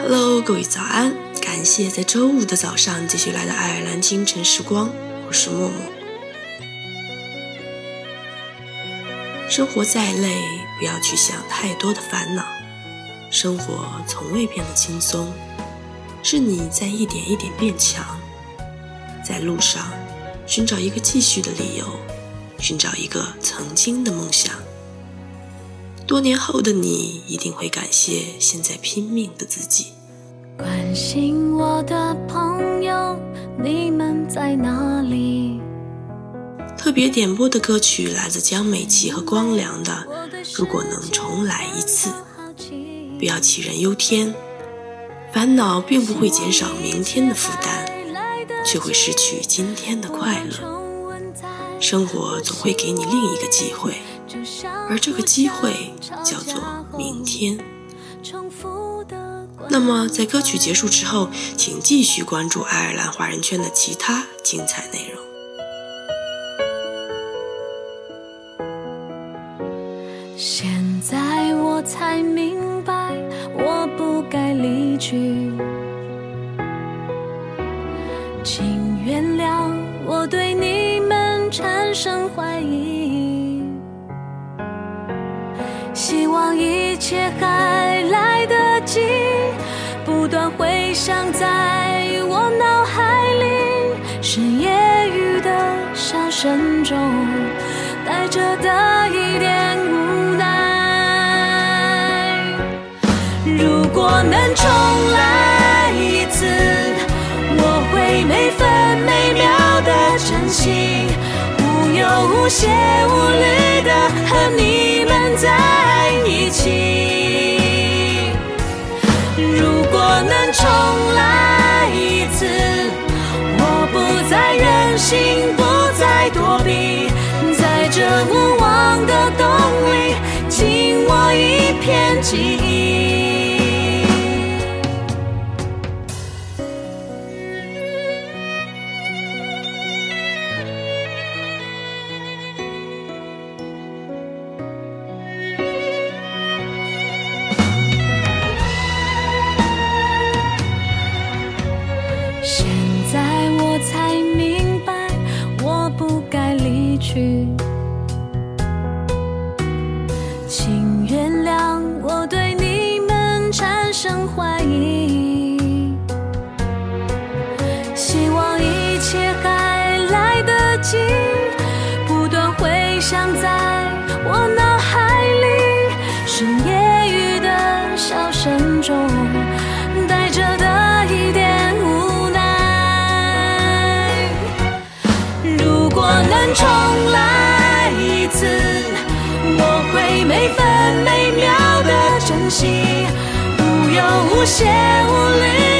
Hello，各位早安！感谢在周五的早上继续来到爱尔兰清晨时光，我是默默。生活再累，不要去想太多的烦恼。生活从未变得轻松，是你在一点一点变强。在路上寻找一个继续的理由，寻找一个曾经的梦想。多年后的你一定会感谢现在拼命的自己。关心我的朋友，你们在哪里？特别点播的歌曲来自江美琪和光良的《如果能重来一次》。不要杞人忧天，烦恼并不会减少明天的负担，却会失去今天的快乐。生活总会给你另一个机会，而这个机会叫做明天。那么，在歌曲结束之后，请继续关注爱尔兰华人圈的其他精彩内容。现在我才明白，我不该离去，请原谅我对你们产生怀疑，一切还来得及。不断回响在我脑海里，是夜雨的笑声中带着的一点无奈。如果能重来一次，我会每分每秒的珍惜，无忧无谢无虑的心，不再躲避，在这无望的洞里，紧握一片记请原谅我对你们产生怀疑，希望一切还来得及，不断回响在无忧无邪，无虑。